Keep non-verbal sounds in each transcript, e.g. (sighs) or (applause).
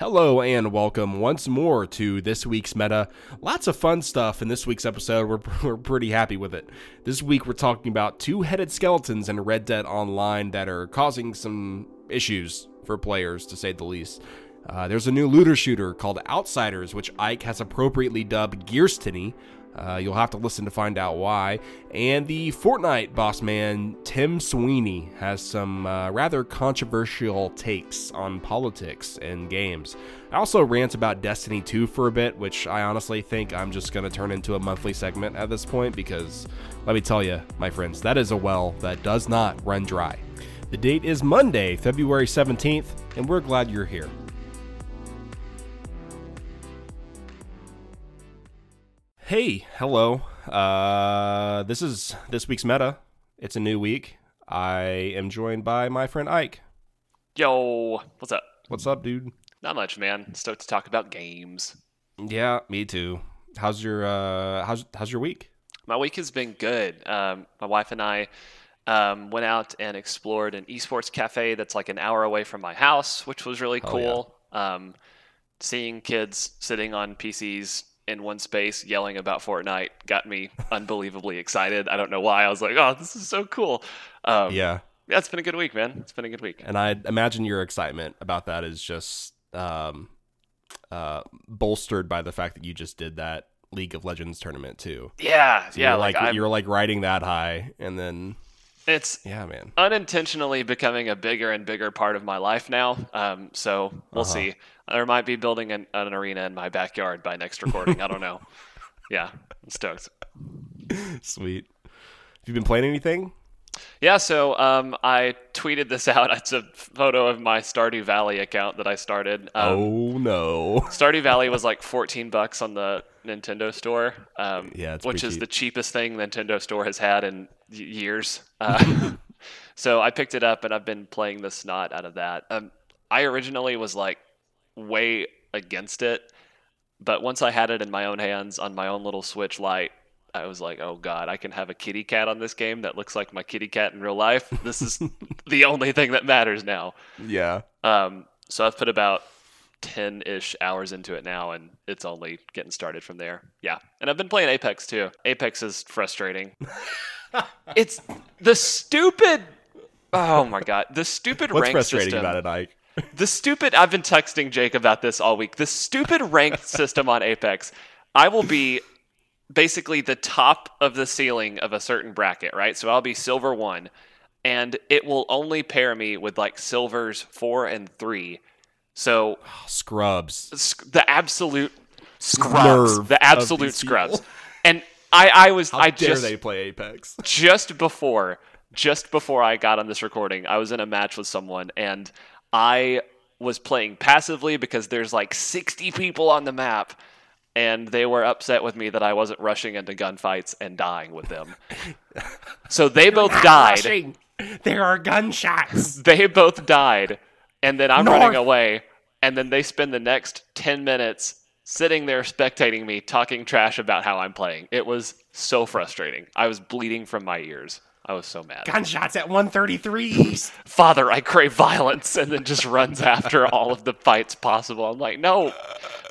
Hello and welcome once more to this week's meta. Lots of fun stuff in this week's episode. We're, (laughs) we're pretty happy with it. This week we're talking about two headed skeletons in Red Dead Online that are causing some issues for players, to say the least. Uh, there's a new looter shooter called Outsiders, which Ike has appropriately dubbed Gearstiny. Uh, you'll have to listen to find out why. And the Fortnite boss man, Tim Sweeney, has some uh, rather controversial takes on politics and games. I also rant about Destiny 2 for a bit, which I honestly think I'm just going to turn into a monthly segment at this point because, let me tell you, my friends, that is a well that does not run dry. The date is Monday, February 17th, and we're glad you're here. Hey, hello. Uh, this is this week's meta. It's a new week. I am joined by my friend Ike. Yo, what's up? What's up, dude? Not much, man. Stoked to talk about games. Yeah, me too. How's your uh how's how's your week? My week has been good. Um, my wife and I um, went out and explored an esports cafe that's like an hour away from my house, which was really Hell cool. Um, seeing kids sitting on PCs in one space yelling about Fortnite got me unbelievably excited. I don't know why. I was like, oh, this is so cool. Um, Yeah. yeah, it's been a good week, man. It's been a good week. And I imagine your excitement about that is just um uh bolstered by the fact that you just did that League of Legends tournament too. Yeah, So yeah. you're Like, like, you're like riding that high and then it's yeah, man. unintentionally becoming a bigger and bigger part of my life now. Um, so we'll Uh-huh. see. There might be building an, an arena in my backyard by next recording. I don't know. (laughs) Yeah, I'm stoked. Sweet. Have you been playing anything? Yeah, so um, I tweeted this (laughs) out. It's a photo of my Stardew Valley account that I started. Um, oh no. (laughs) Stardew Valley was like 14 bucks on the Nintendo Store. Um, Yeah, which is cheap. the cheapest thing Nintendo Store has had in years. Uh, so I picked it up and I've been playing the snot out of that. Um, I originally was like way against it, but once I had it in my own hands on my own little Switch Lite, I was like, oh god, I can have a kitty cat on this game that looks like my kitty cat in real life. This is (laughs) the only thing that matters now. Yeah. Um, so I've put about 10 ish hours into it now, and it's only getting started from there. Yeah. And I've been playing Apex too. Apex is frustrating. (laughs) it's the stupid. Oh my God. The stupid What's rank frustrating system. about it, Ike? The stupid. I've been texting Jake about this all week. The stupid ranked (laughs) system on Apex. I will be basically the top of the ceiling of a certain bracket, right? So I'll be silver one, and it will only pair me with like silvers four and three. So ah, Scrubs. sc- the absolute scrubs, Nerve the absolute scrubs, people. and I, I was, How I dare just, they play Apex? just before just before I got on this recording, I was in a match with someone and I was playing passively because there's like 60 people on the map and they were upset with me that I wasn't rushing into gunfights and dying with them. so they both died. There are gunshots. (laughs) They both died and then I'm North. running away and then they spend the next 10 minutes sitting there spectating me talking trash about how I'm playing. It was so frustrating. I was bleeding from my ears. I was so mad. Gunshots at 133 East. Father, I crave violence, and then just runs after all of the fights possible. I'm like, no.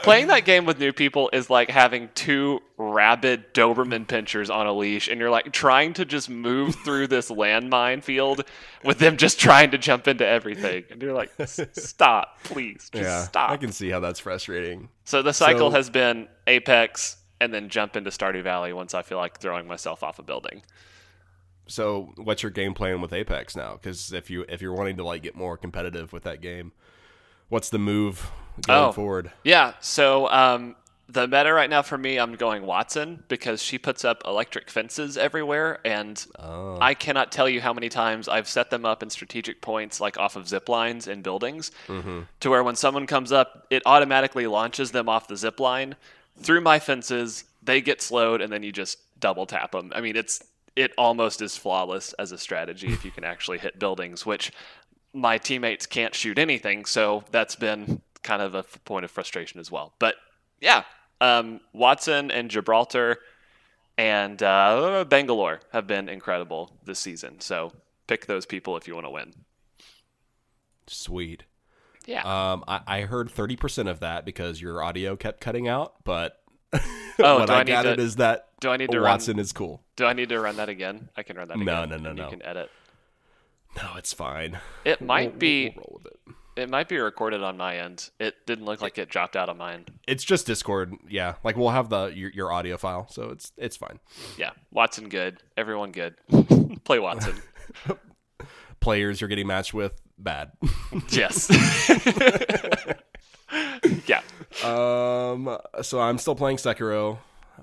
Playing that game with new people is like having two rabid Doberman pinchers on a leash, and you're like trying to just move through this landmine field with them just trying to jump into everything. And you're like, stop, please, just Yeah, stop. I can see how that's frustrating. So the cycle So- has been Apex and then jump into Stardew Valley once I feel like throwing myself off a building. So, what's your game plan with Apex now? Because if you if you're wanting to like get more competitive with that game, what's the move going Oh. forward? Yeah. So um, the meta right now for me, I'm going Watson because she puts up electric fences everywhere, and Oh, I cannot tell you how many times I've set them up in strategic points, like off of zip lines in buildings, to where when someone comes up, it automatically launches them off the zip line through my fences. They get slowed, and then you just double tap them. I mean, it's it almost is flawless as a strategy if you can actually hit buildings, which my teammates can't shoot anything, so that's been kind of a point of frustration as well. But yeah, um, Watson and Gibraltar and uh, Bangalore have been incredible this season. So pick those people if you want to win. sweet. Yeah. Um, I, I heard thirty percent of that because your audio kept cutting out, but (laughs) Oh, what do I, I need gathered to- is that do I need to run- Watson is cool. Do I need to run that again? I can run that again. No, no, no, no. You can edit. No, it's fine. It might We'll- be. we'll roll with it. It might be recorded on my end. It didn't look like it dropped out of mine. It's just Discord. Yeah, like we'll have the your, your audio file, so it's it's fine. Yeah, Watson good. Everyone good. (laughs) Play Watson. (laughs) Players you're getting matched with bad. yes. yeah. Um, so I'm still playing Sekiro.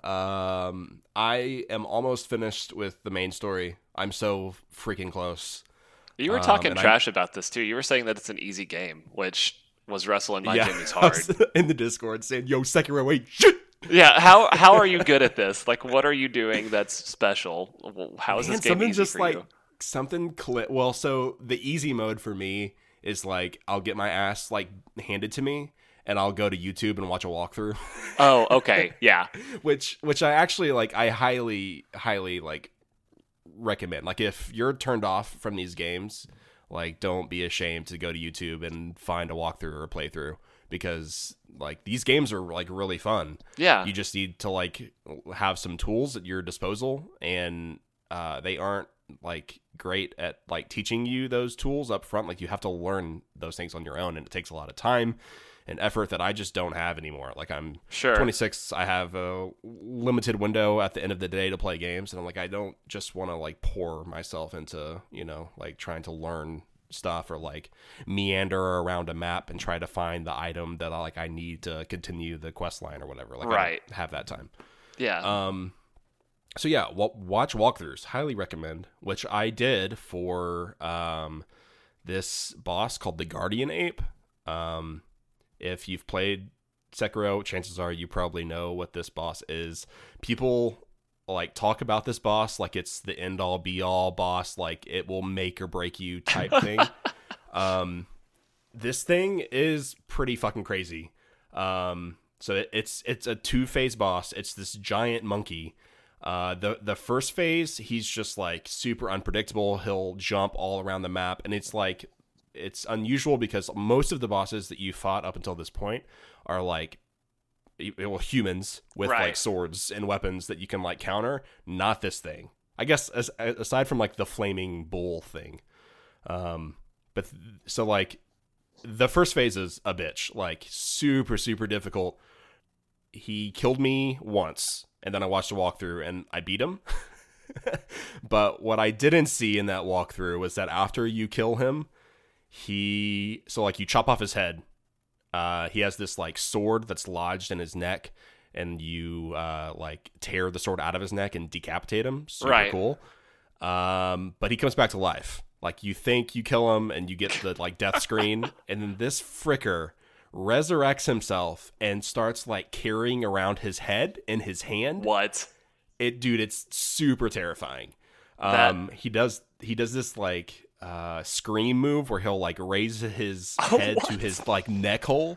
Um, I am almost finished with the main story. I'm so freaking close. You were Um, talking I- trash about this too. You were saying that it's an easy game, which was wrestling my Jimmy's (laughs) I hard. (laughs) in the Discord saying, "Yo, Sekiro, wait, shit." Yeah, how (laughs) how are you good at this? Like, what are you doing that's special? How is Man, this game something easy just for like you? something click. Well, so the easy mode for me is like I'll get my ass like handed to me, and I'll go to YouTube and watch a walkthrough. Oh, (laughs) okay, yeah, which which I actually like I highly highly like recommend. Like if you're turned off from these games, like don't be ashamed to go to YouTube and find a walkthrough or a playthrough because like these games are like really fun. yeah. You just need to like have some tools at your disposal and uh they aren't like great at like teaching you those tools up front like you have to learn those things on your own and it takes a lot of time and effort that I just don't have anymore. Like I'm Sure. 26 i have a limited window at the end of the day to play games and i'm like i don't just want to like pour myself into you know like trying to learn stuff or like meander around a map and try to find the item that i like i need to continue the quest line or whatever like I Right. have that time Yeah. um so yeah wa- watch walkthroughs highly recommend which i did for um this boss called the guardian ape um if you've played Sekiro, chances are you probably know what this boss is. People like talk about this boss like it's the end all be all boss, like it will make or break you type (laughs) thing. um, this thing is pretty fucking crazy. Um, so it, it's it's a two phase boss. It's this giant monkey. Uh, the the first phase, he's just like super unpredictable. He'll jump all around the map, and it's like it's unusual because most of the bosses that you fought up until this point are like well humans with Right. like swords and weapons that you can like counter. Not this thing. I guess as, aside from like the flaming bull thing. Um but th- so like the first phase is a bitch. Like super super difficult. He killed me once and then i watched a walkthrough and i beat him. (laughs) But what i didn't see in that walkthrough was that after you kill him he so like you chop off his head uh he has this like sword that's lodged in his neck and you uh like tear the sword out of his neck and decapitate him. Super Right. cool. Um but he comes back to life. Like you think you kill him and you get the like death screen (laughs) and then this fricker resurrects himself and starts like carrying around his head in his hand. What? it dude it's super terrifying. That- um he does he does this like uh scream move where he'll like raise his (laughs) head to his like neck hole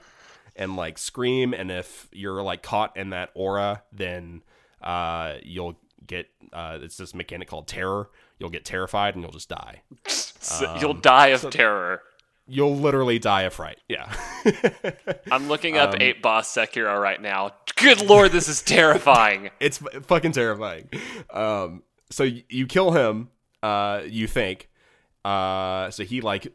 and like scream and if you're like caught in that aura then uh you'll get uh it's this mechanic called terror you'll get terrified and you'll just die (laughs) S- Um, You'll die of terror. you'll literally die of fright yeah (laughs) I'm looking Um, up ape boss Sekiro right now. Good lord, this is terrifying. it's fucking terrifying. Um, so y- you kill him. Uh, you think. Uh, so he like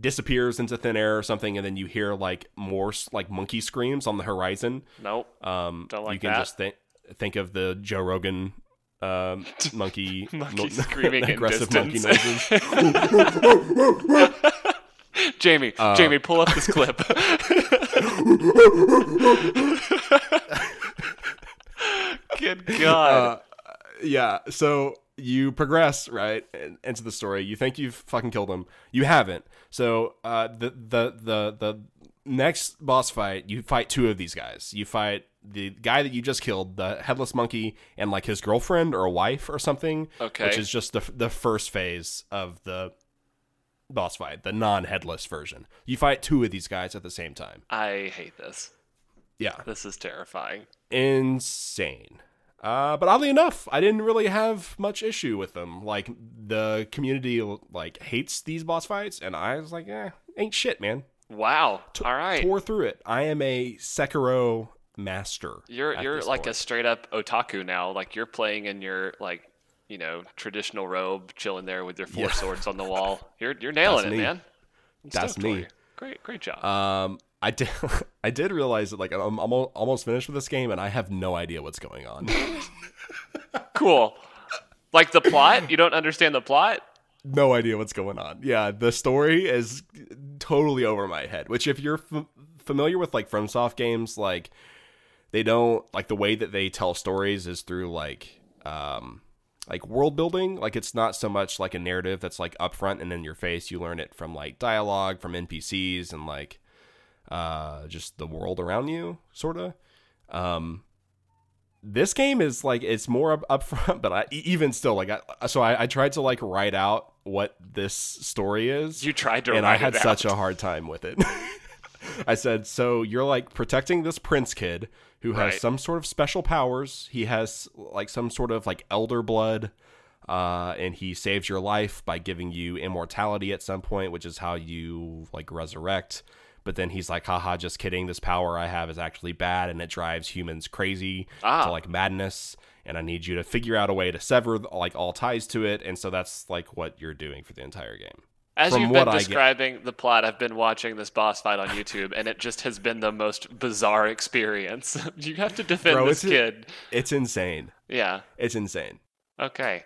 disappears into thin air or something, and then you hear like more like monkey screams on the horizon. Nope. Um, Don't like you can that. just think think of the Joe Rogan um, (laughs) monkey, Monkey no- (laughs) screaming in aggressive monkey distance. noises. (laughs) Jamie, Uh, Jamie, pull up this clip. Good God. Uh, yeah. So you progress right into the story. You think you've fucking killed him. You haven't. So uh, the the the the next boss fight, you fight two of these guys. You fight the guy that you just killed, the headless monkey, and like his girlfriend or a wife or something. Okay. Which is just the the first phase of the boss fight, the non-headless version. You fight two of these guys at the same time. I hate this. Yeah This is terrifying. insane. Uh, but oddly enough, I didn't really have much issue with them. Like the community like hates these boss fights, and I was like, eh, ain't shit, man. Wow. All right. Tore through it. I am a Sekiro master. You're you're like a straight up otaku now. Like you're playing in your like you know traditional robe, chilling there with your four Yeah. swords on the (laughs) wall. You're you're nailing That's it, me. man. That's me. you. Great great job. Um, I did. (laughs) I did realize that like I'm, I'm almost finished with this game, and I have no idea what's going on. (laughs) cool. Like the plot, you don't understand the plot. no idea what's going on. Yeah, the story is totally over my head. Which, if you're f- familiar with like FromSoft games, like they don't like the way that they tell stories is through like um like world building. Like it's not so much like a narrative that's like upfront and in your face. You learn it from like dialogue, from NPCs, and like uh just the world around you, sort of. Um, this game is like it's more up, up front, (laughs) but I, even still like I, so I, I tried to like write out what this story is, You tried to and I had such a hard time with it. (laughs) I said, so you're like protecting this prince kid who has Right. some sort of special powers. He has like some sort of like elder blood, uh, and he saves your life by giving you immortality at some point, which is how you like resurrect. But then he's like, haha, just kidding. This power I have is actually bad and it drives humans crazy Ah. to like madness. And I need you to figure out a way to sever like all ties to it. And so that's like what you're doing for the entire game. As from you've been describing the plot, I've been watching this boss fight on YouTube, and it just has been the most bizarre experience. (laughs) you have to defend Bro, this it's a- kid. It's insane. Yeah. It's insane. Okay.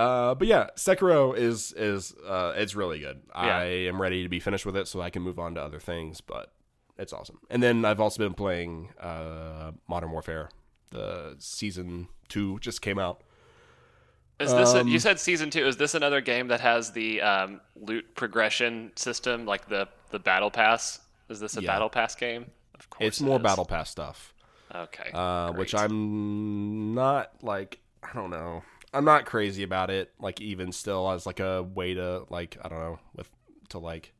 Uh, but yeah, Sekiro is is uh, it's really good. Yeah. I am ready to be finished with it, so I can move on to other things. But it's awesome. And then I've also been playing uh, Modern Warfare. The season two just came out. Is this? a, Um, you said season two. Is this another game that has the um, loot progression system, like the the battle pass? Is this a Yeah. battle pass game? Of course. It's it more is. battle pass stuff, Okay. uh, which. I'm not like. I don't know. I'm not crazy about it. Like even still, as like a way to like I don't know with to like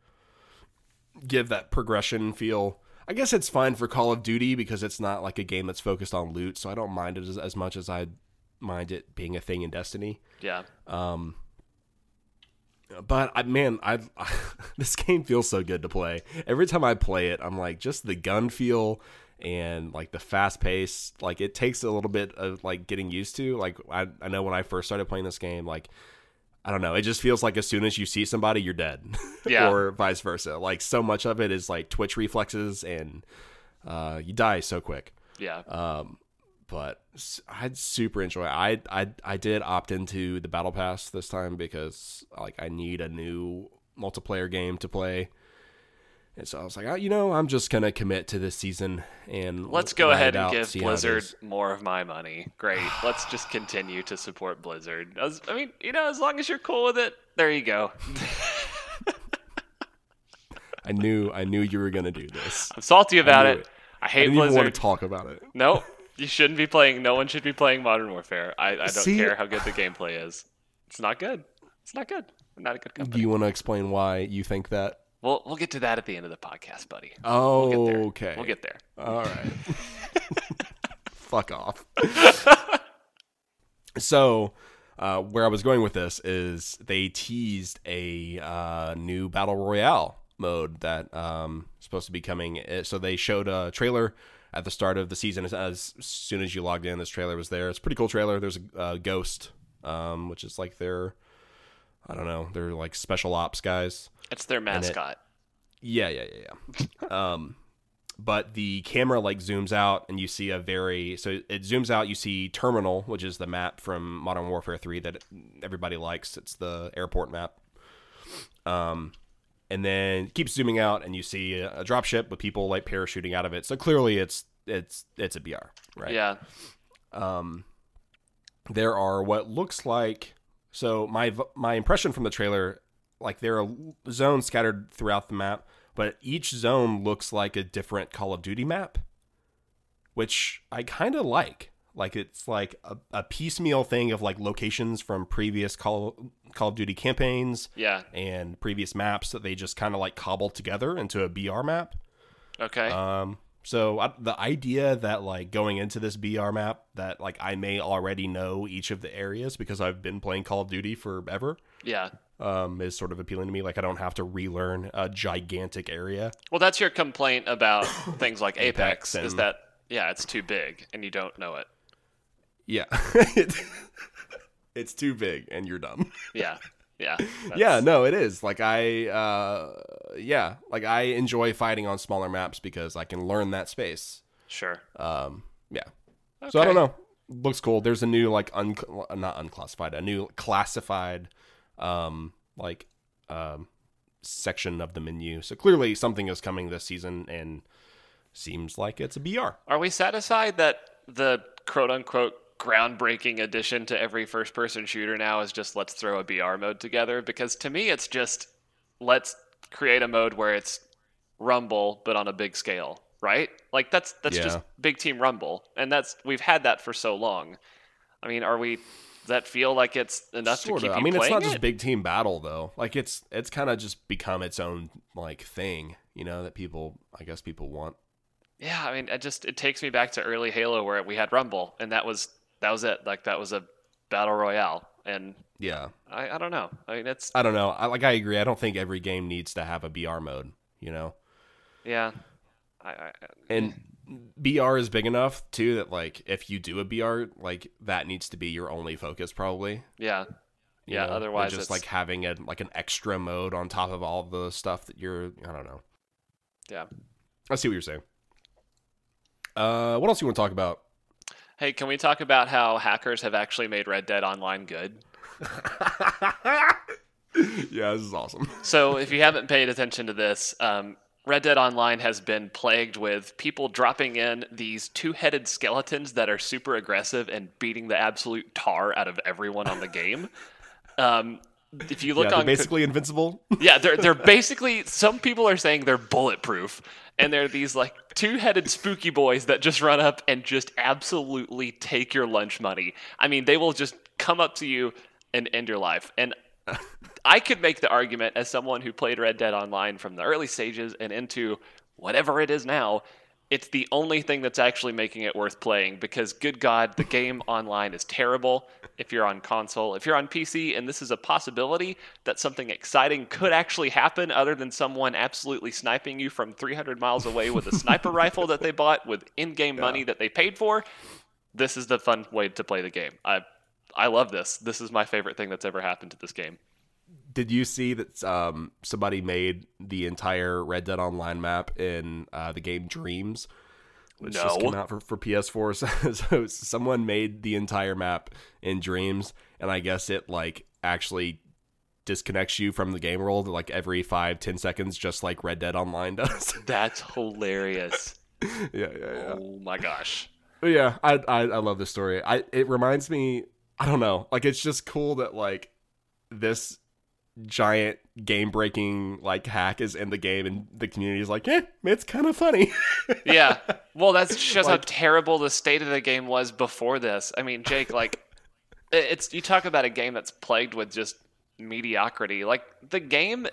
give that progression feel. I guess it's fine for Call of Duty because it's not like a game that's focused on loot, so I don't mind it as, as much as I mind it being a thing in Destiny. Yeah. Um, but I man, I (laughs) this game feels so good to play. Every time I play it, I'm like just the gun feel and like the fast pace. Like it takes a little bit of like getting used to. Like I I know when I first started playing this game, like I don't know, it just feels like as soon as you see somebody, you're dead, (laughs) Yeah. or vice versa. Like so much of it is like twitch reflexes and uh, you die so quick. Yeah. Um, but i'd super enjoy. It. I I I did opt into the battle pass this time because like I need a new multiplayer game to play, and so I was like, oh, you know, I'm just gonna commit to this season and Let's go ahead and out, give see how it Blizzard more of my money. Great. Let's just continue to support Blizzard. As, I mean, you know, as long as you're cool with it, there you go. (laughs) I knew I knew you were gonna do this. I'm salty about knew it. it. I I hate didn't even Blizzard. want to talk about it. Nope. You shouldn't be playing. No one should be playing Modern Warfare. I, I don't See- care how good the gameplay is. It's not good. It's not good. I'm not a good company. Do you want to explain why you think that? We'll we'll get to that at the end of the podcast, buddy. Oh, We'll get there. okay. We'll get there. All right. (laughs) Fuck off. (laughs) so, uh, where I was going with this is they teased a uh, new battle royale mode that um supposed to be coming. Uh, So they showed a trailer at the start of the season. As, as soon as you logged in, this trailer was there. It's a pretty cool trailer. There's a uh, ghost, um, which is like their, I don't know, they're like special ops guys. It's their mascot. Yeah, yeah, yeah, yeah. um, but the camera like zooms out, and you see a very so it zooms out. You see Terminal, which is the map from Modern Warfare Three that everybody likes. It's the airport map. Um, and then keeps zooming out, and you see a, a dropship with people like parachuting out of it. So clearly, it's it's it's a BR, right? Yeah. um, there are what looks like so my my impression from the trailer like there are zones scattered throughout the map but each zone looks like a different call of duty map which i kind of like like it's like a, a piecemeal thing of like locations from previous call call of duty campaigns Yeah. and previous maps that they just kind of like cobbled together into a br map Okay. um, so I, the idea that like going into this BR map that like I may already know each of the areas because I've been playing Call of Duty forever. yeah. um, is sort of appealing to me. Like I don't have to relearn a gigantic area. Well, that's your complaint about (coughs) things like Apex Apex, is that yeah, it's too big and you don't know it. Yeah, (laughs) it's too big, and you're dumb. Yeah, (laughs) yeah, (laughs) yeah, no, it is. Like I, uh, yeah, like I enjoy fighting on smaller maps because I can learn that space. sure. Um, yeah. So I don't know. Looks cool. There's a new like un not unclassified, a new classified, um, like um, section of the menu. So clearly something is coming this season, and seems like it's a BR. Are we satisfied that the quote unquote groundbreaking addition to every first person shooter now is just let's throw a BR mode together? Because to me, it's just let's create a mode where it's Rumble but on a big scale, right? Like that's that's just big team Rumble, and that's we've had that for so long. I mean, are we? That feel like it's enough to Sorta. keep you I mean, it's not just it? big team battle though. Like it's it's kind of just become its own like thing, you know, that people I guess people want. Yeah, I mean, it just it takes me back to early Halo where we had Rumble, and that was that was it. Like that was a battle royale, and Yeah. I, I don't know. I mean, it's I don't know. I like I agree. I don't think every game needs to have a BR mode, you know. yeah. I, I, And BR is big enough too that like if you do a BR, like that needs to be your only focus probably. yeah, you Yeah, know, otherwise just it's- like having a like an extra mode on top of all the stuff that you're I don't know. yeah. I see what you're saying. Uh what else you want to talk about? Hey, can we talk about how hackers have actually made Red Dead Online good? (laughs) yeah, this is awesome. (laughs) So, if you haven't paid attention to this, um, Red Dead Online has been plagued with people dropping in these two-headed skeletons that are super aggressive and beating the absolute tar out of everyone on the game. (laughs) Um, if you look yeah, on basically invincible. Yeah, they're they're basically some people are saying they're bulletproof, and there are these like two-headed spooky boys that just run up and just absolutely take your lunch money. I mean, they will just come up to you and end your life. And I could make the argument as someone who played Red Dead Online from the early stages and into whatever it is now, it's the only thing that's actually making it worth playing because good god, the game (laughs) online is terrible if you're on console. If you're on PC and this is a possibility that something exciting could actually happen other than someone absolutely sniping you from 300 miles away with a sniper (laughs) rifle that they bought with in-game money that they paid for, this is the fun way to play the game. I I love this. This is my favorite thing that's ever happened to this game. Did you see that um, somebody made the entire Red Dead Online map in uh, the game Dreams, which just came out for, for PS4? (laughs) So, so someone made the entire map in Dreams, and I guess it like actually disconnects you from the game world like every five ten seconds, just like Red Dead Online (laughs) does. That's hilarious. (laughs) yeah, yeah, yeah. Oh my gosh. But yeah, I, I I love this story. I it reminds me. I don't know. Like it's just cool that like this giant game breaking like hack is in the game and the community is like, yeah, it's kind of funny. (laughs) Yeah. Well, that shows how terrible the state of the game was before this. I mean, Jake, like, it's you talk about a game that's plagued with just mediocrity. Like the game,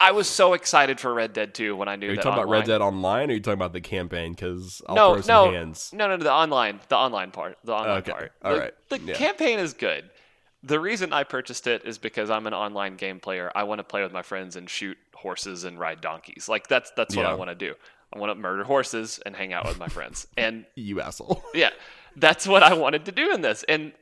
I was so excited for Red Dead 2 when I knew Are you that talking about Red Dead Online or are you talking about the campaign? Because I'll no, throw some no, hands. no, no, no, the online, the online part, the online Okay, part. all the, right, The yeah. campaign is good. The reason I purchased it is because I'm an online game player. I want to play with my friends and shoot horses and ride donkeys. Like that's that's what I want to do. I want to murder horses and hang out with my friends. (laughs) And You asshole. (laughs) yeah, that's what I wanted to do in this. And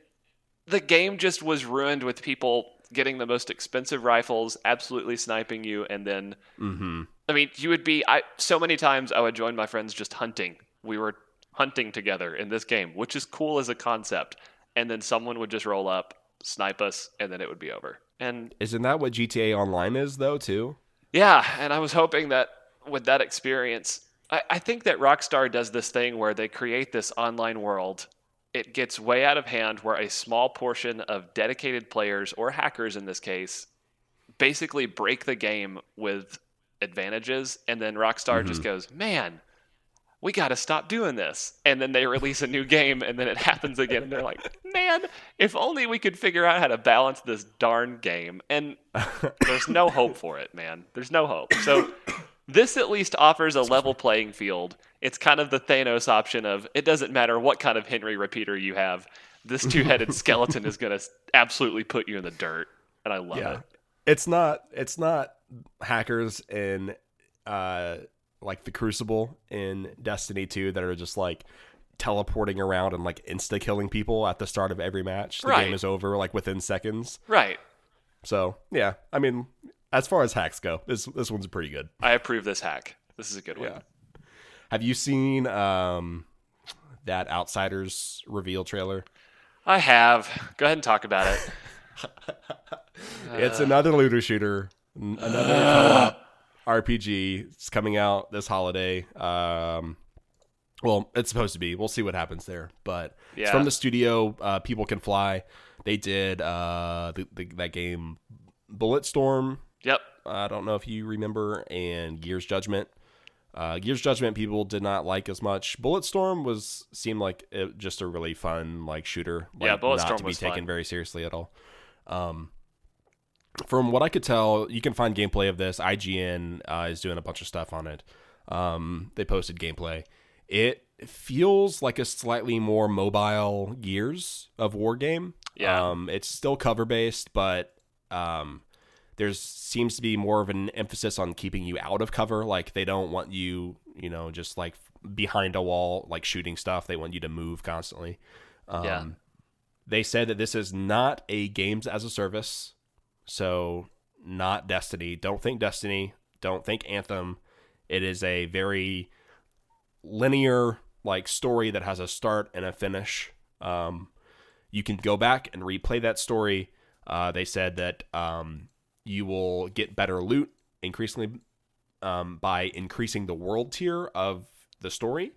the game just was ruined with people getting the most expensive rifles, absolutely sniping you, and then mm-hmm. I mean, you would be I so many times I would join my friends just hunting. We were hunting together in this game, which is cool as a concept. And then someone would just roll up, snipe us, and then it would be over. And Isn't that what GTA Online is though too? yeah, and I was hoping that with that experience, I, I think that Rockstar does this thing where they create this online world. It gets way out of hand where a small portion of dedicated players, or hackers in this case, basically break the game with advantages. And then Rockstar just mm-hmm. goes, man, we got to stop doing this. And then they release a new game, and then it happens again. And they're like, man, if only we could figure out how to balance this darn game. And there's no hope for it, man. There's no hope. So this at least offers a level playing field. It's kind of the Thanos option of it doesn't matter what kind of Henry repeater you have. This two-headed (laughs) skeleton is going to absolutely put you in the dirt. and I love yeah. it. It's not it's not hackers in uh like the Crucible in Destiny 2 that are just like teleporting around and like insta killing people at the start of every match. The Right. game is over like within seconds. Right. So yeah, I mean, as far as hacks go, this this one's pretty good. I approve this hack. This is a good one. Yeah. Have you seen um that Outsiders reveal trailer? I have. Go ahead and talk about it. (laughs) it's another looter shooter, another (sighs) co-op RPG. It's coming out this holiday. Um, well, it's supposed to be. We'll see what happens there. But it's from the studio. Uh, People Can Fly. They did uh, the, the, that game, Bulletstorm. Yep. I don't know if you remember, and Gears Judgment. Uh, Gears Judgment people did not like as much. Bulletstorm was seemed like it, just a really fun like shooter. Like, Yeah, not to be was taken fun. very seriously at all. Um, from what I could tell, you can find gameplay of this. IGN uh, is doing a bunch of stuff on it. Um, they posted gameplay. It feels like a slightly more mobile Gears of War game. Yeah. Um, it's still cover based, but um, there's seems to be more of an emphasis on keeping you out of cover. Like they don't want you, you know, just like behind a wall, like shooting stuff. They want you to move constantly. Um, Yeah. They said that this is not a games as a service, so not Destiny. Don't think Destiny. Don't think Anthem. It is a very linear like story that has a start and a finish. Um, you can go back and replay that story. Uh, they said that um, you will get better loot increasingly um, by increasing the world tier of the story.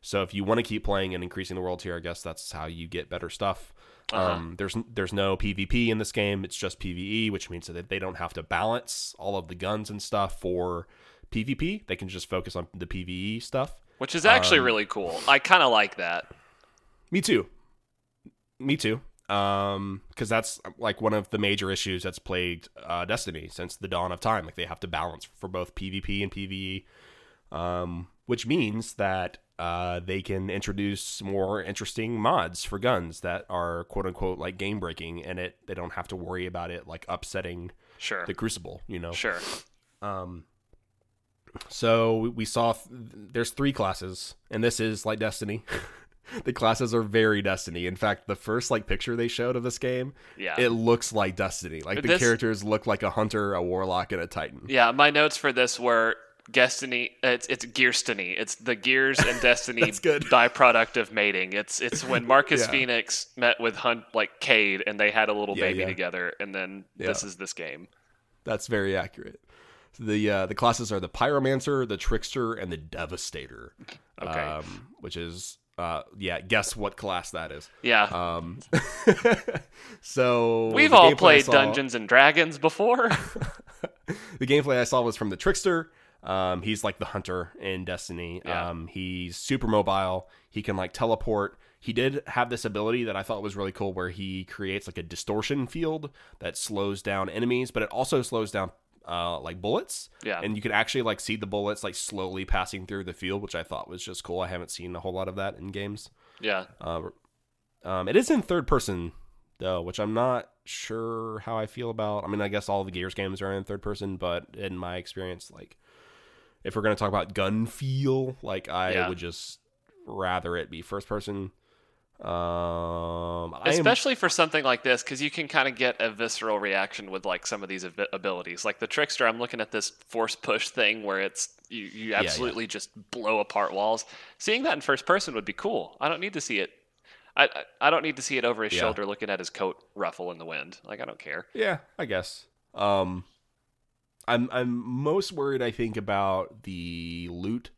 So if you want to keep playing and increasing the world tier, I guess that's how you get better stuff. Uh-huh. Um, there's there's no PvP in this game. It's just PvE, which means that they don't have to balance all of the guns and stuff for PvP. They can just focus on the PvE stuff. Which is actually Um, really cool. I kind of like that. Me too. Me too. Um, because that's like one of the major issues that's plagued uh, Destiny since the dawn of time. Like they have to balance for both PvP and PvE, um, which means that uh, they can introduce more interesting mods for guns that are quote unquote like game breaking, and it they don't have to worry about it like upsetting Sure. the Crucible. You know. Sure. Um, so we- saw th- there's three classes, and this is like Destiny. (laughs) the classes are very Destiny. In fact, the first like picture they showed of this game, Yeah. it looks like Destiny. Like the This- characters look like a hunter, a warlock, and a titan. Yeah, my notes for this were Destiny. It's it's Gearstony. It's the Gears and (laughs) Destiny byproduct of mating. It's it's when (laughs) Marcus Yeah. Phoenix met with Hunt like Cayde and they had a little Yeah, baby yeah. together, and then this is this game. That's very accurate. The uh, the classes are the pyromancer, the trickster, and the devastator. Okay. Um, which is uh, yeah, guess what class that is. Yeah, Um, (laughs) so we've all played saw- Dungeons and Dragons before. the gameplay I saw was from the Trickster. Um, he's like the hunter in Destiny. Yeah. Um, he's super mobile. He can like teleport. He did have this ability that I thought was really cool, where he creates like a distortion field that slows down enemies, but it also slows down uh, like bullets. Yeah. and you could actually like see the bullets like slowly passing through the field, which I thought was just cool. I haven't seen a whole lot of that in games. yeah, Uh, um, it is in third person though, which I'm not sure how I feel about. I mean, I guess all the Gears games are in third person, but in my experience, like if we're gonna talk about gun feel, like I Yeah. would just rather it be first person. Um, I am, especially for something like this, because you can kind of get a visceral reaction with like some of these abi- abilities. Like the Trickster, I'm looking at this force push thing where it's you, you yeah. absolutely just blow apart walls. Seeing that in first person would be cool. I don't need to see it. I I- I don't need to see it over his Yeah. shoulder, looking at his coat ruffle in the wind. Like I don't care. yeah, I guess. Um, I'm I'm most worried. I think about the loot.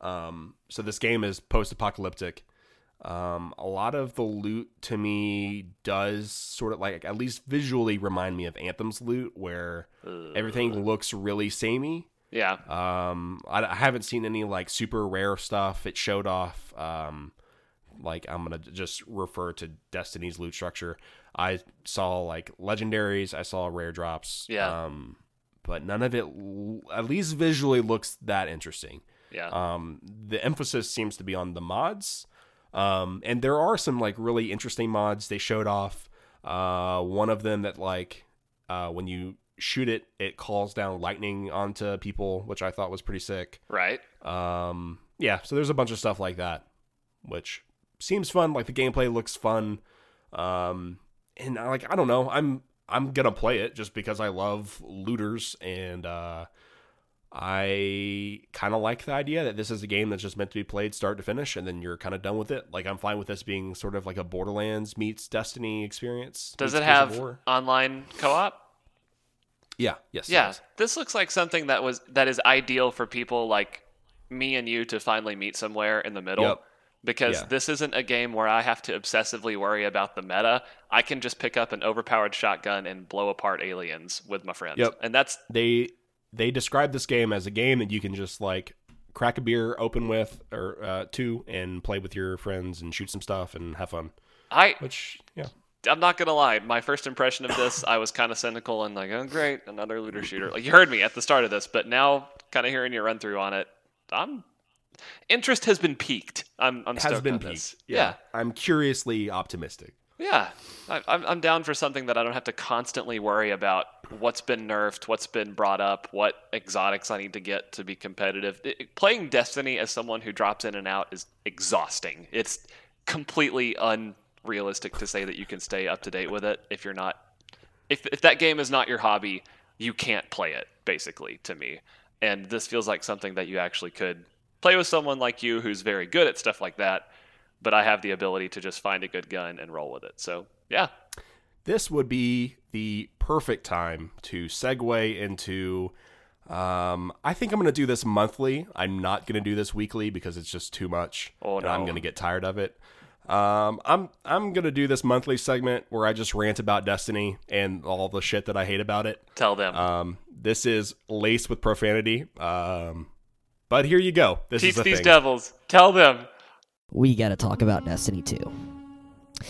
Um, so this game is post-apocalyptic. Um, a lot of the loot to me does sort of like at least visually remind me of Anthem's loot, where everything looks really samey. Yeah, Um, I, I haven't seen any like super rare stuff. It showed off. Um, like I'm gonna just refer to Destiny's loot structure. I saw like legendaries. I saw rare drops. Yeah. Um, but none of it, at least visually, looks that interesting. yeah, Um, the emphasis seems to be on the mods. Um, and there are some like really interesting mods they showed off. Uh, one of them that like uh, when you shoot it, it calls down lightning onto people, which I thought was pretty sick. Right. Um, yeah, so there's a bunch of stuff like that, which seems fun. Like the gameplay looks fun. Um, and I, like I don't know, I'm I'm gonna play it just because I love looters and uh, I kind of like the idea that this is a game that's just meant to be played start to finish, and then you're kind of done with it. Like I'm fine with this being sort of like a Borderlands meets Destiny experience. Does it have online co-op? Yeah. Yes. Yeah, this looks like something that was that is ideal for people like me and you to finally meet somewhere in the middle. Yep. Because Yeah. this isn't a game where I have to obsessively worry about the meta. I can just pick up an overpowered shotgun and blow apart aliens with my friends. Yep. And that's they they describe this game as a game that you can just like crack a beer open with or uh, two and play with your friends and shoot some stuff and have fun. I Which yeah, I'm not gonna lie. My first impression of this, I was kind of cynical and like, oh great, another looter shooter. Like you heard me at the start of this, but now kind of hearing your run through on it, I'm interest has been piqued. I'm I'm has stoked been on piqued. this. Yeah. I'm curiously optimistic. Yeah, I, I'm, I'm down for something that I don't have to constantly worry about what's been nerfed, what's been brought up, what exotics I need to get to be competitive. It- playing Destiny as someone who drops in and out is exhausting. It's completely unrealistic to say that you can stay up to date with it if you're not. If, if that game is not your hobby, you can't play it, basically, to me. And this feels like something that you actually could play with someone like you who's very good at stuff like that but I have the ability to just find a good gun and roll with it. So yeah, This would be the perfect time to segue into. Um, I think I'm going to do this monthly. I'm not going to do this weekly because it's just too much. Oh, and I'm going to get tired of it. Um, I'm I'm going to do this monthly segment where I just rant about Destiny and all the shit that I hate about it. tell them. Um, this is laced with profanity. Um, but here you go. This Teach is the these thing. devils. Tell them. we gotta talk about Destiny 2.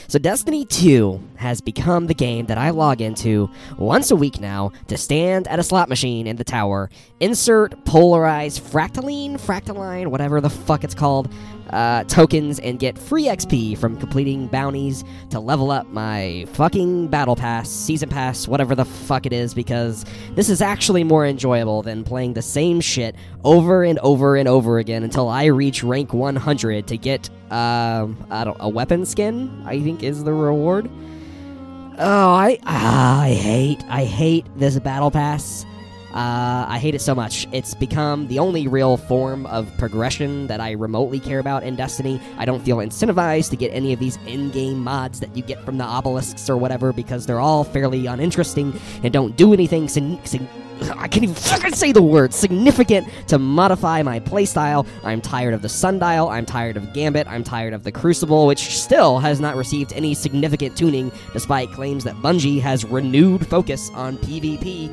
So, Destiny 2 has become the game that I log into once a week now to stand at a slot machine in the tower, insert polarized fractaline, fractaline, whatever the fuck it's called, uh, tokens, and get free XP from completing bounties to level up my fucking battle pass, season pass, whatever the fuck it is, because this is actually more enjoyable than playing the same shit over and over and over again until I reach rank 100 to get um, I don't a weapon skin. I think is the reward. Oh, I ah, I hate I hate this battle pass. Uh, I hate it so much. It's become the only real form of progression that I remotely care about in Destiny. I don't feel incentivized to get any of these in-game mods that you get from the obelisks or whatever because they're all fairly uninteresting and don't do anything. Sin- sin- I can't even fucking say the word significant to modify my playstyle. I'm tired of the sundial. I'm tired of Gambit. I'm tired of the Crucible, which still has not received any significant tuning, despite claims that Bungie has renewed focus on PvP.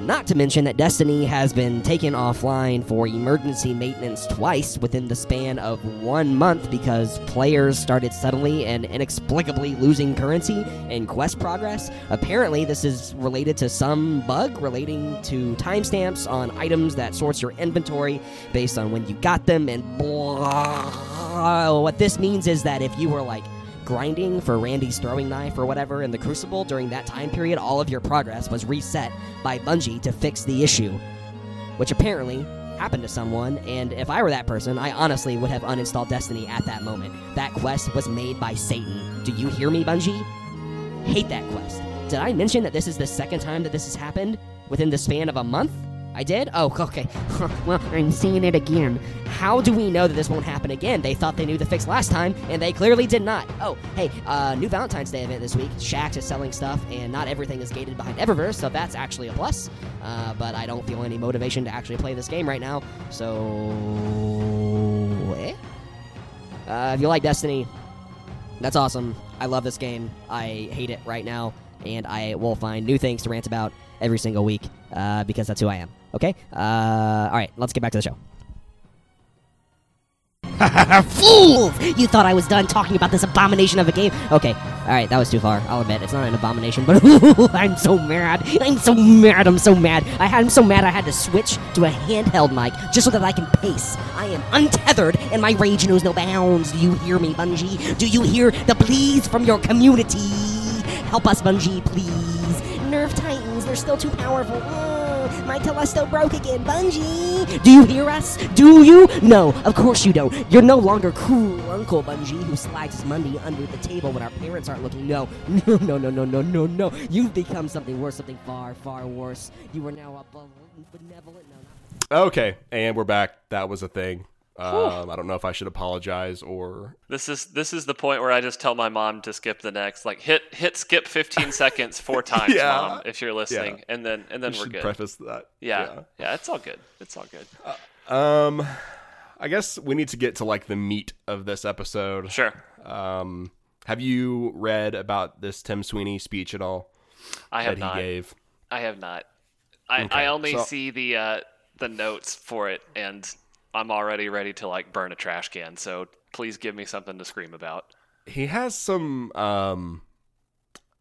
Not to mention that Destiny has been taken offline for emergency maintenance twice within the span of one month because players started suddenly and inexplicably losing currency and quest progress. Apparently, this is related to some bug relating to timestamps on items that sorts your inventory based on when you got them, and blah. What this means is that if you were like grinding for Randy's throwing knife or whatever in the Crucible during that time period, all of your progress was reset by Bungie to fix the issue, which apparently happened to someone. And if I were that person, I honestly would have uninstalled Destiny at that moment. That quest was made by Satan. Do you hear me, Bungie? Hate that quest. Did I mention that this is the second time that this has happened within the span of a month? I did? Oh, (laughs) okay. (laughs) well, I'm seeing it again. How do we know that this won't happen again? They thought they knew the fix last time, and they clearly did not. Oh, hey, uh, new Valentine's Day event this week. Shaxx is selling stuff, and not everything is gated behind Eververse, so that's actually a plus. Uh, but I don't feel any motivation to actually play this game right now, so. Eh? Uh, if you like Destiny, that's awesome. I love this game. I hate it right now, and I will find new things to rant about every single week uh, because that's who I am. Okay? Uh, all right, let's get back to the show. (laughs) Fools! You thought I was done talking about this abomination of a game? Okay, all right, that was too far. I'll admit it's not an abomination, but (laughs) I'm so mad. I'm so mad. I'm so mad. I had, I'm so mad I had to switch to a handheld mic just so that I can pace. I am untethered, and my rage knows no bounds. Do you hear me, Bungie? Do you hear the pleas from your community? Help us, Bungie, please. Nerf Titans, they're still too powerful. Mm, my Telesto broke again. Bungie! Do you hear us? Do you? No, of course you don't. You're no longer cool Uncle Bungie who slides his money under the table when our parents aren't looking. No, no, (laughs) no, no, no, no, no, no. You've become something worse, something far, far worse. You are now a benevolent. No, not. Okay, and we're back. That was a thing. Um, I don't know if I should apologize or This is this is the point where I just tell my mom to skip the next. Like hit hit skip 15 (laughs) seconds four times, Yeah. mom, if you're listening, and then and then I we're good. preface that. yeah, yeah, it's all good. It's all good. Um, I guess we need to get to like the meat of this episode. Sure. Um, have you read about this Tim Sweeney speech at all I have not. he gave? I have not. I, Okay, I only so- see the uh, the notes for it, and I'm already ready to like burn a trash can. So please give me something to scream about. He has some um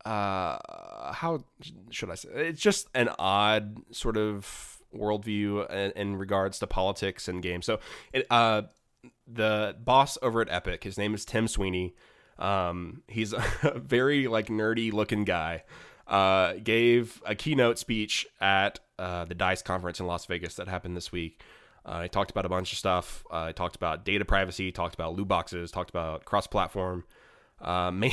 uh how should I say it's just an odd sort of worldview in, in regards to politics and games. So it, uh the boss over at Epic, his name is Tim Sweeney. Um he's (laughs) a very like nerdy looking guy. Uh gave a keynote speech at uh the DICE conference in Las Vegas that happened this week. Uh, he talked about a bunch of stuff. Uh, he talked about data privacy, talked about loot boxes, talked about cross-platform. Uh, ma-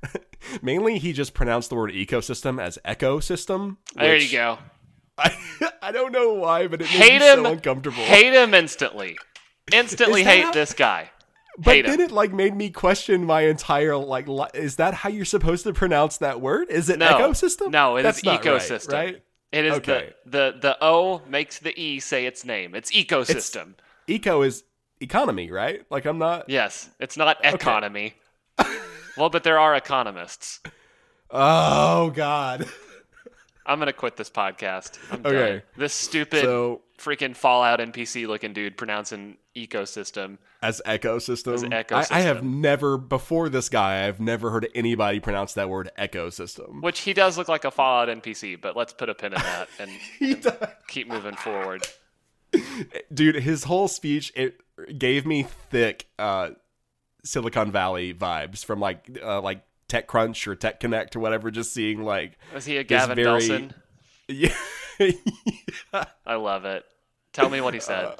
(laughs) mainly, he just pronounced the word ecosystem as ecosystem. There you go. (laughs) I, I don't know why, but it made Hate me him. so uncomfortable. Hate him instantly. Instantly hate how- this guy. but hate then him. it like made me question my entire like. Li- is that how you're supposed to pronounce that word? Is it No. ecosystem? No, it is That's right, ecosystem. right? It is Okay. the, the the O makes the E say its name. It's ecosystem. Eco is economy, right? Like I'm not. yes, it's not economy. (laughs) well, but there are economists. Oh God. I'm gonna quit this podcast. I'm Okay. done. This stupid So freaking Fallout NPC looking dude pronouncing ecosystem. As ecosystem, As I, I have never before this guy. I've never heard anybody pronounce that word ecosystem. Which he does look like a Fallout NPC, but let's put a pin in that and (laughs) does. keep moving forward. dude his whole speech it gave me thick uh silicon valley vibes from like uh, like techcrunch or tech connect or whatever just seeing like Was he a Gavin very- Belson? (laughs) yeah I love it. Tell me what he said. uh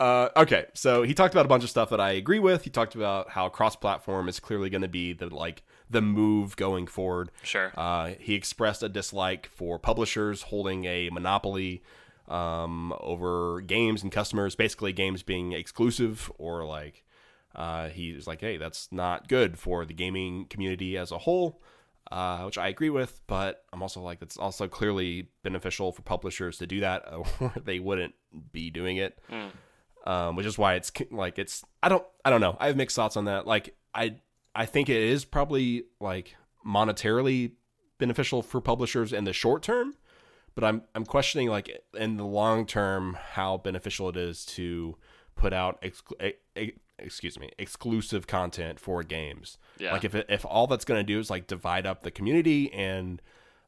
okay so he talked about a bunch of stuff that i agree with he talked about how cross-platform is clearly going to be the like the move going forward sure. Uh, he expressed a dislike for publishers holding a monopoly um, over games and customers, basically games being exclusive or like uh, he was like, hey, that's not good for the gaming community as a whole, uh, which I agree with. But I'm also like, that's also clearly beneficial for publishers to do that, (laughs) or they wouldn't be doing it. Um, which is why it's like it's I don't I don't know I have mixed thoughts on that. Like I I think it is probably like monetarily beneficial for publishers in the short term, but I'm I'm questioning like in the long term how beneficial it is to put out exclu- e- e- excuse me exclusive content for games. Yeah. Like if it, if all that's going to do is like divide up the community and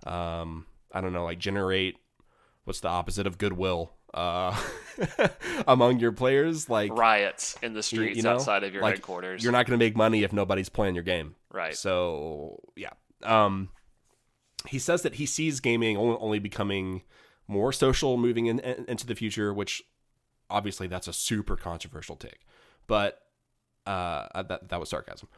um I don't know like generate what's the opposite of goodwill uh (laughs) among your players like Riots in the streets you know, outside of your like, headquarters. You're not going to make money if nobody's playing your game. Right. So yeah. Um, he says that he sees gaming only, becoming more social moving in, in- into the future, which obviously that's a super controversial take. But uh, that that was sarcasm.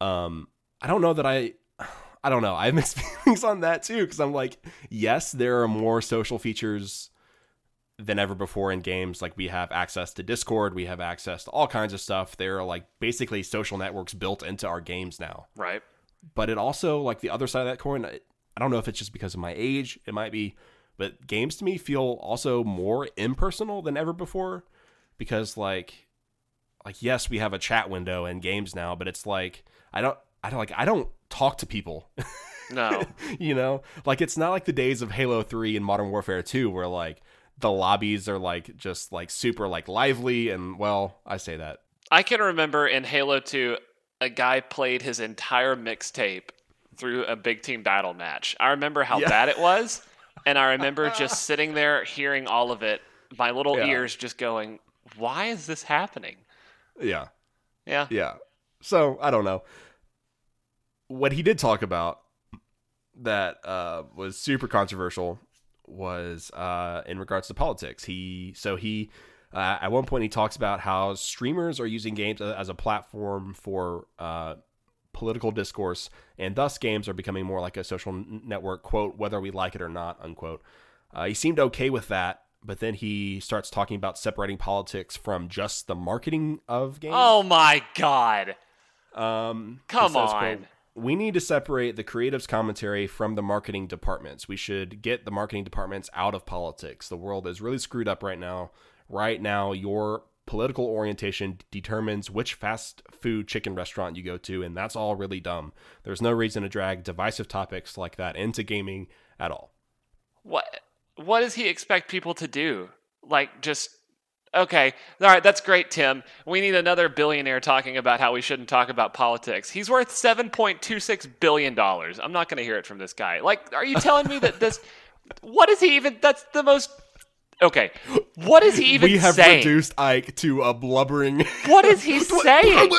Um, I don't know that I. (sighs) I don't know. I have mixed (laughs) feelings on that too because I'm like, yes, there are more social features than ever before in games. Like we have access to Discord, we have access to all kinds of stuff. There are like basically social networks built into our games now. right. But it also like the other side of that coin. I I don't know if it's just because of my age. It might be, but games to me feel also more impersonal than ever before because like like yes, we have a chat window in games now, but it's like I don't I don't like I don't talk to people. No. (laughs) you know like it's not like the days of halo 3 and modern warfare 2 where like the lobbies are like just like super like lively and well i say that I can remember in Halo 2, a guy played his entire mixtape through a big team battle match. I remember how Yeah. bad it was, (laughs) and I remember just sitting there hearing all of it, my little Yeah. ears just going, "Why is this happening?" yeah Yeah. yeah so i don't know what he did talk about that uh, was super controversial was uh, in regards to politics. He so he uh, at one point he talks about how streamers are using games as a platform for uh, political discourse, and thus games are becoming more like a social network. Quote whether we like it or not. Unquote. Uh, he seemed okay with that, but then he starts talking about separating politics from just the marketing of games. Oh my god! Um, Come says, on. quote, we need to separate the creatives commentary from the marketing departments. We should get the marketing departments out of politics. The world is really screwed up right now. Right now, your political orientation determines which fast food chicken restaurant you go to, and that's all really dumb. There's no reason to drag divisive topics like that into gaming at all. What what does he expect people to do? Like just okay, all right, that's great, Tim. We need another billionaire talking about how we shouldn't talk about politics. He's worth seven point two six billion dollars. I'm not going to hear it from this guy. Like, are you telling me that this? (laughs) What is he even? That's the most. Okay, what is he even we have saying? reduced Ike to a blubbering. (laughs) What is he (laughs) saying?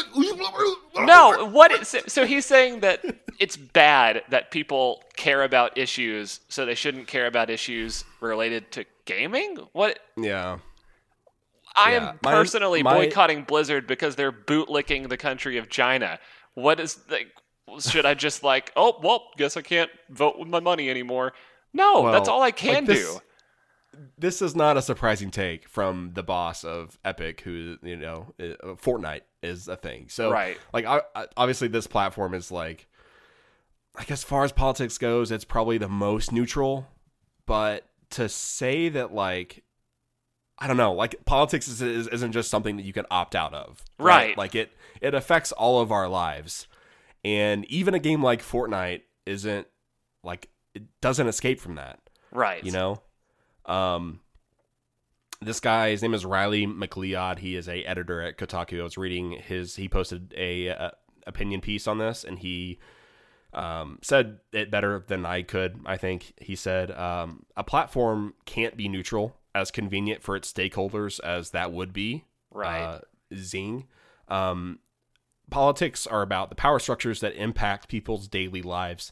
No, what is so he's saying that it's bad that people care about issues, so they shouldn't care about issues related to gaming? What yeah. I Yeah, am my- personally my- boycotting Blizzard because they're bootlicking the country of China. What is like should I just like, oh, well, guess I can't vote with my money anymore. No, that's all I like can this- do. this is not a surprising take from the boss of Epic, who you know, uh, Fortnite is a thing. So, Right. like, I, I- obviously, this platform is like, like as far as politics goes, it's probably the most neutral. But to say that, like, I don't know, like politics is, is isn't just something that you can opt out of, Right. Like it, it affects all of our lives, and even a game like Fortnite isn't like it doesn't escape from that. Right. you know? Um this guy his name is Riley MacLeod. He is a editor at kotaku. I was reading his he posted a uh, opinion piece on this and he um, said it better than i could i think. He said um, a platform can't be neutral as convenient for its stakeholders as that would be Right. uh, zing um, politics are about the power structures that impact people's daily lives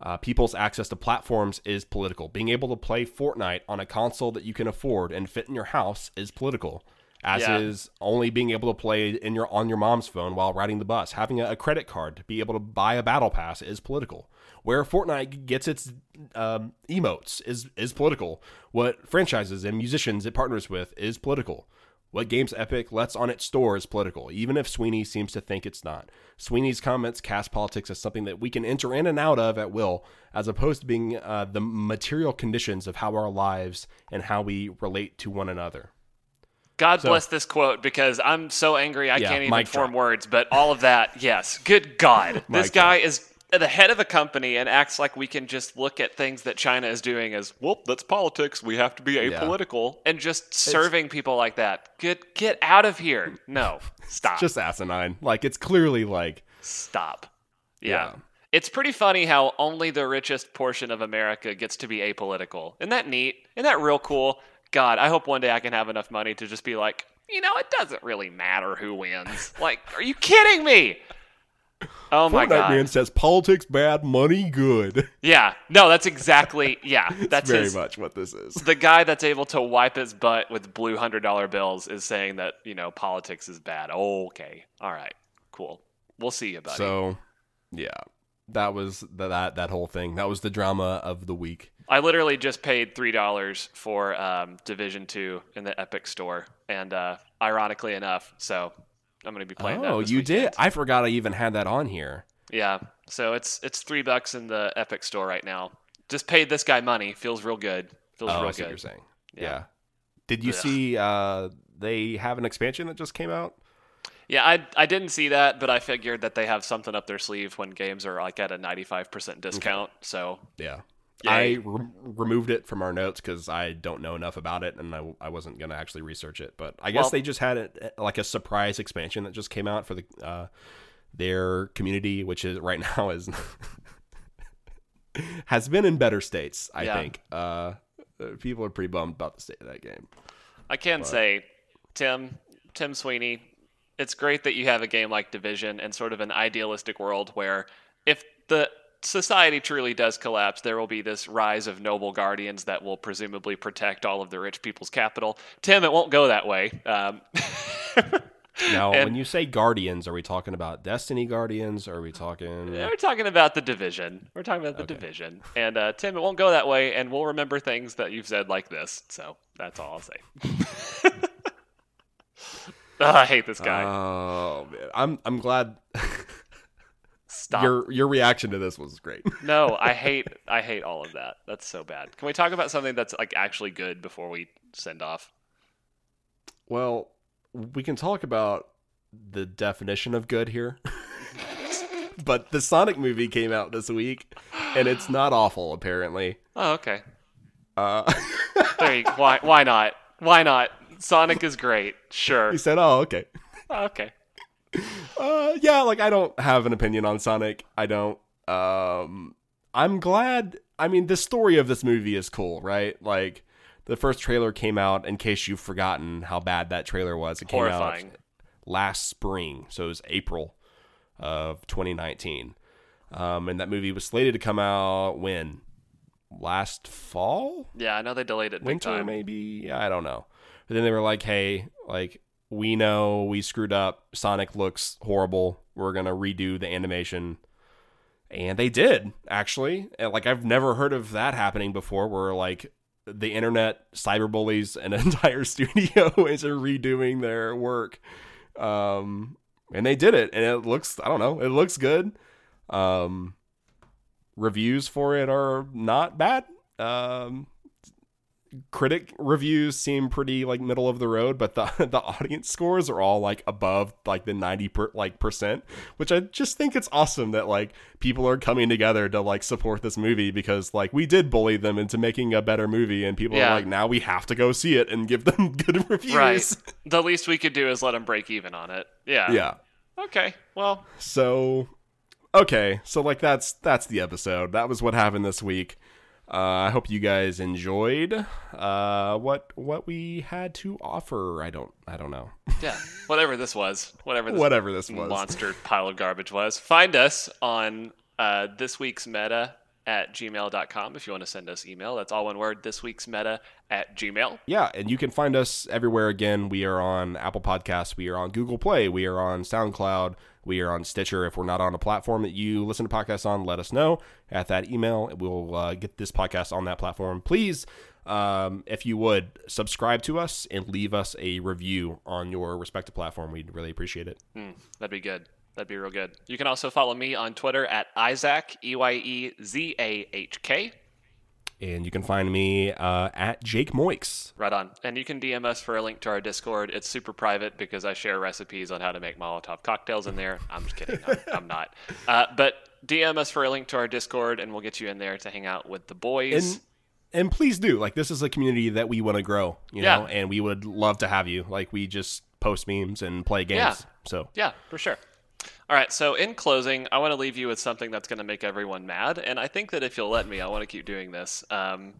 uh, people's access to platforms is political. Being able to play Fortnite on a console that you can afford and fit in your house is political. As Yeah. is only being able to play in your on your mom's phone while riding the bus. Having a, a credit card to be able to buy a battle pass is political. Where Fortnite gets its um, emotes is is political. What franchises and musicians it partners with is political. What games Epic lets on its store is political, even if Sweeney seems to think it's not. Sweeney's comments cast politics as something that we can enter in and out of at will, as opposed to being uh, the material conditions of how our lives and how we relate to one another. God So- bless this quote because I'm so angry I Yeah, can't even form words. But all of that, yes. Good God, (laughs) this guy is the head of a company and acts like we can just look at things that China is doing as well. That's politics. We have to be apolitical, and just serving people like that. Get get out of here. No, (laughs) stop. Just asinine. Like it's clearly like stop. Yeah. Yeah. It's pretty funny how only the richest portion of America gets to be apolitical. Isn't that neat? Isn't that real cool? God, I hope one day I can have enough money to just be like, you know, it doesn't really matter who wins. (laughs) like, are you kidding me? Oh my Fortnite god. man says politics bad, money good. (laughs) Yeah. No, that's exactly yeah. That's Very his, much what this is. the guy that's able to wipe his butt with blue hundred dollar bills is saying that, you know, politics is bad. okay. All right. Cool. We'll see you, buddy. So, yeah, that was the, that that whole thing. That was the drama of the week. I literally just paid three dollars for um, Division Two in the Epic Store, and uh, ironically enough, so I'm going to be playing that. Oh, you weekend. did? I forgot I even had that on here. Yeah, so it's it's three bucks in the Epic Store right now. Just paid this guy money. Feels real good. Feels Oh, real I see what you're saying. Yeah. Yeah. Did you see uh, they have an expansion that just came out? Yeah, I I didn't see that, but I figured that they have something up their sleeve when games are like at a 95% discount. So Yeah. I re- removed it from our notes because I don't know enough about it and I, I wasn't going to actually research it. But I guess Well- they just had it like a surprise expansion that just came out for the uh, their community, which is right (laughs) now is (laughs) has been in better states. I Yeah. think uh, uh, people are pretty bummed about the state of that game. I can say, Tim, Tim Sweeney, it's great that you have a game like Division and sort of an idealistic world where if the society truly does collapse, there will be this rise of noble guardians that will presumably protect all of the rich people's capital. Tim, it won't go that way. Um, (laughs) Now, And- when you say guardians, are we talking about Destiny guardians? Or are we talking? we're talking about the division. We're talking about the division. And uh, Tim, it won't go that way, and we'll remember things that you've said like this. So that's all I'll say. Ugh, (laughs) I hate this guy. Oh, man. I'm I'm glad (laughs) Stop. your your reaction to this was great. (laughs) No, I hate I hate all of that. That's so bad. Can we talk about something that's like actually good before we send off? Well, we can talk about the definition of good here. (laughs) but the Sonic movie came out this week, and it's not awful, apparently. Oh, okay. Uh, (laughs) There you, why why not? Why not? Sonic is great. Sure. he said, "Oh, okay." Oh, okay. Uh, yeah, like I don't have an opinion on Sonic. I don't. Um, I'm glad. I mean, the story of this movie is cool, right? Like the first trailer came out. In case you've forgotten how bad that trailer was, it came Horrifying. out last spring, so it was April of 2019. Um, and that movie was slated to come out when last fall, Yeah, I know they delayed it winter, maybe. I don't know. But then they were like, "Hey, like we know we screwed up. Sonic looks horrible. We're gonna redo the animation." And they did actually. Like I've never heard of that happening before. Where like the internet cyberbullies an (laughs) entire studio (laughs) into redoing their work. Um, and they did it, and it looks. I don't know. It looks good. Um, reviews for it are not bad. Um, critic reviews seem pretty like middle of the road, but the (laughs) the audience scores are all like above like the ninety per, like percent, which I just think it's awesome that like people are coming together to like support this movie because like we did bully them into making a better movie, and people Yeah. are like now we have to go see it and give them (laughs) good reviews. Right. (laughs) The least we could do is let them break even on it. Yeah. Yeah. Okay. Well, So okay, so like that's that's the episode. That was what happened this week. Uh, I hope you guys enjoyed uh, what what we had to offer. I don't I don't know. (laughs) yeah. Whatever this was, whatever this Whatever this was. monster pile of garbage was. Find us on uh, this week's meta at gmail.com if you want to send us email. That's all one word, this week's meta at gmail. Yeah, and you can find us everywhere again. We are on Apple Podcasts, we are on Google Play, we are on SoundCloud, we are on Stitcher. If we're not on a platform that you listen to podcasts on, let us know at that email. We'll uh, get this podcast on that platform. Please, um, if you would, subscribe to us and leave us a review on your respective platform. We'd really appreciate it. Hmm, that'd be good. That'd be real good. You can also follow me on Twitter at Isaac, E Y E Z A H K. And you can find me uh, at Jake Moix. Right on. And you can DM us for a link to our Discord. It's super private because I share recipes on how to make Molotov cocktails in there. I'm just kidding. I'm, I'm not. (laughs) Uh, but DM us for a link to our Discord, and we'll get you in there to hang out with the boys. and and please do like this is a community that we want to grow you Yeah. know and we would love to have you like we just post memes and play games Yeah. so Yeah, for sure. All right, so in closing, I want to leave you with something that's going to make everyone mad, and I think that if you'll let me, I want to keep doing this. Um,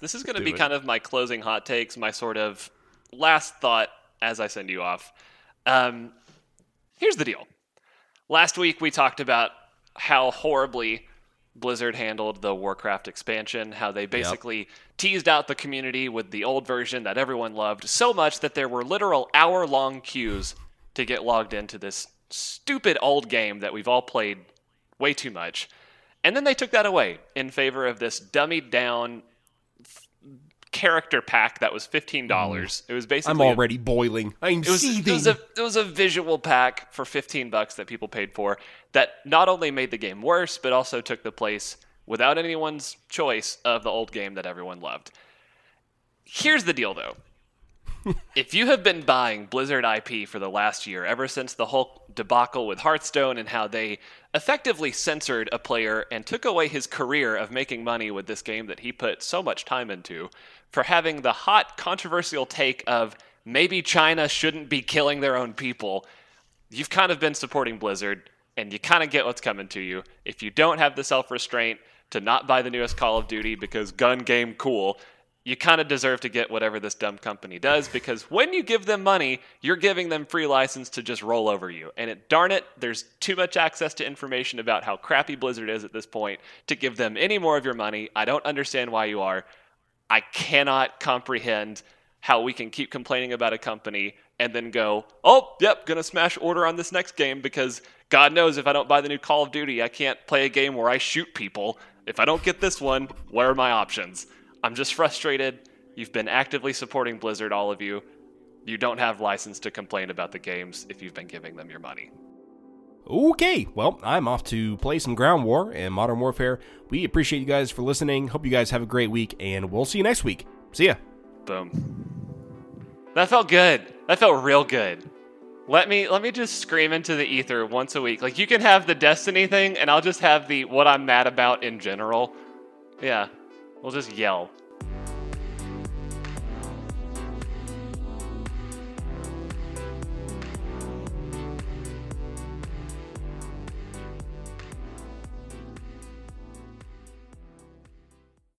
this is going to be it. kind of my closing hot takes, my sort of last thought as I send you off. Um, here's the deal. Last week we talked about how horribly Blizzard handled the Warcraft expansion, how they basically teased out the community with the old version that everyone loved so much that there were literal hour long queues to get logged into this stupid old game that we've all played way too much. And then they took that away in favor of this dummied down character pack that was $15. Mm. It was basically i'm a- already boiling i'm it was, seething it was a it was a visual pack for 15 bucks that people paid for that not only made the game worse but also took the place without anyone's choice of the old game that everyone loved. Here's the deal though. If you have been buying Blizzard IP for the last year, ever since the whole debacle with Hearthstone and how they effectively censored a player and took away his career of making money with this game that he put so much time into, for having the hot, controversial take of maybe China shouldn't be killing their own people, you've kind of been supporting Blizzard and you kind of get what's coming to you. If you don't have the self restraint to not buy the newest Call of Duty because gun game cool, you kind of deserve to get whatever this dumb company does because when you give them money, you're giving them free license to just roll over you. And it, darn it, there's too much access to information about how crappy Blizzard is at this point to give them any more of your money. I don't understand why you are. I cannot comprehend how we can keep complaining about a company and then go, oh, yep, gonna smash order on this next game because God knows if I don't buy the new Call of Duty, I can't play a game where I shoot people. If I don't get this one, where are my options? I'm just frustrated. You've been actively supporting Blizzard, all of you. You don't have license to complain about the games if you've been giving them your money. Okay, well, I'm off to play some Ground War and Modern Warfare. We appreciate you guys for listening. Hope you guys have a great week, and we'll see you next week. See ya. Boom. That felt good. That felt real good. Let me let me just scream into the ether once a week. Like you can have the Destiny thing, and I'll just have the what I'm mad about in general. Yeah, we'll just yell.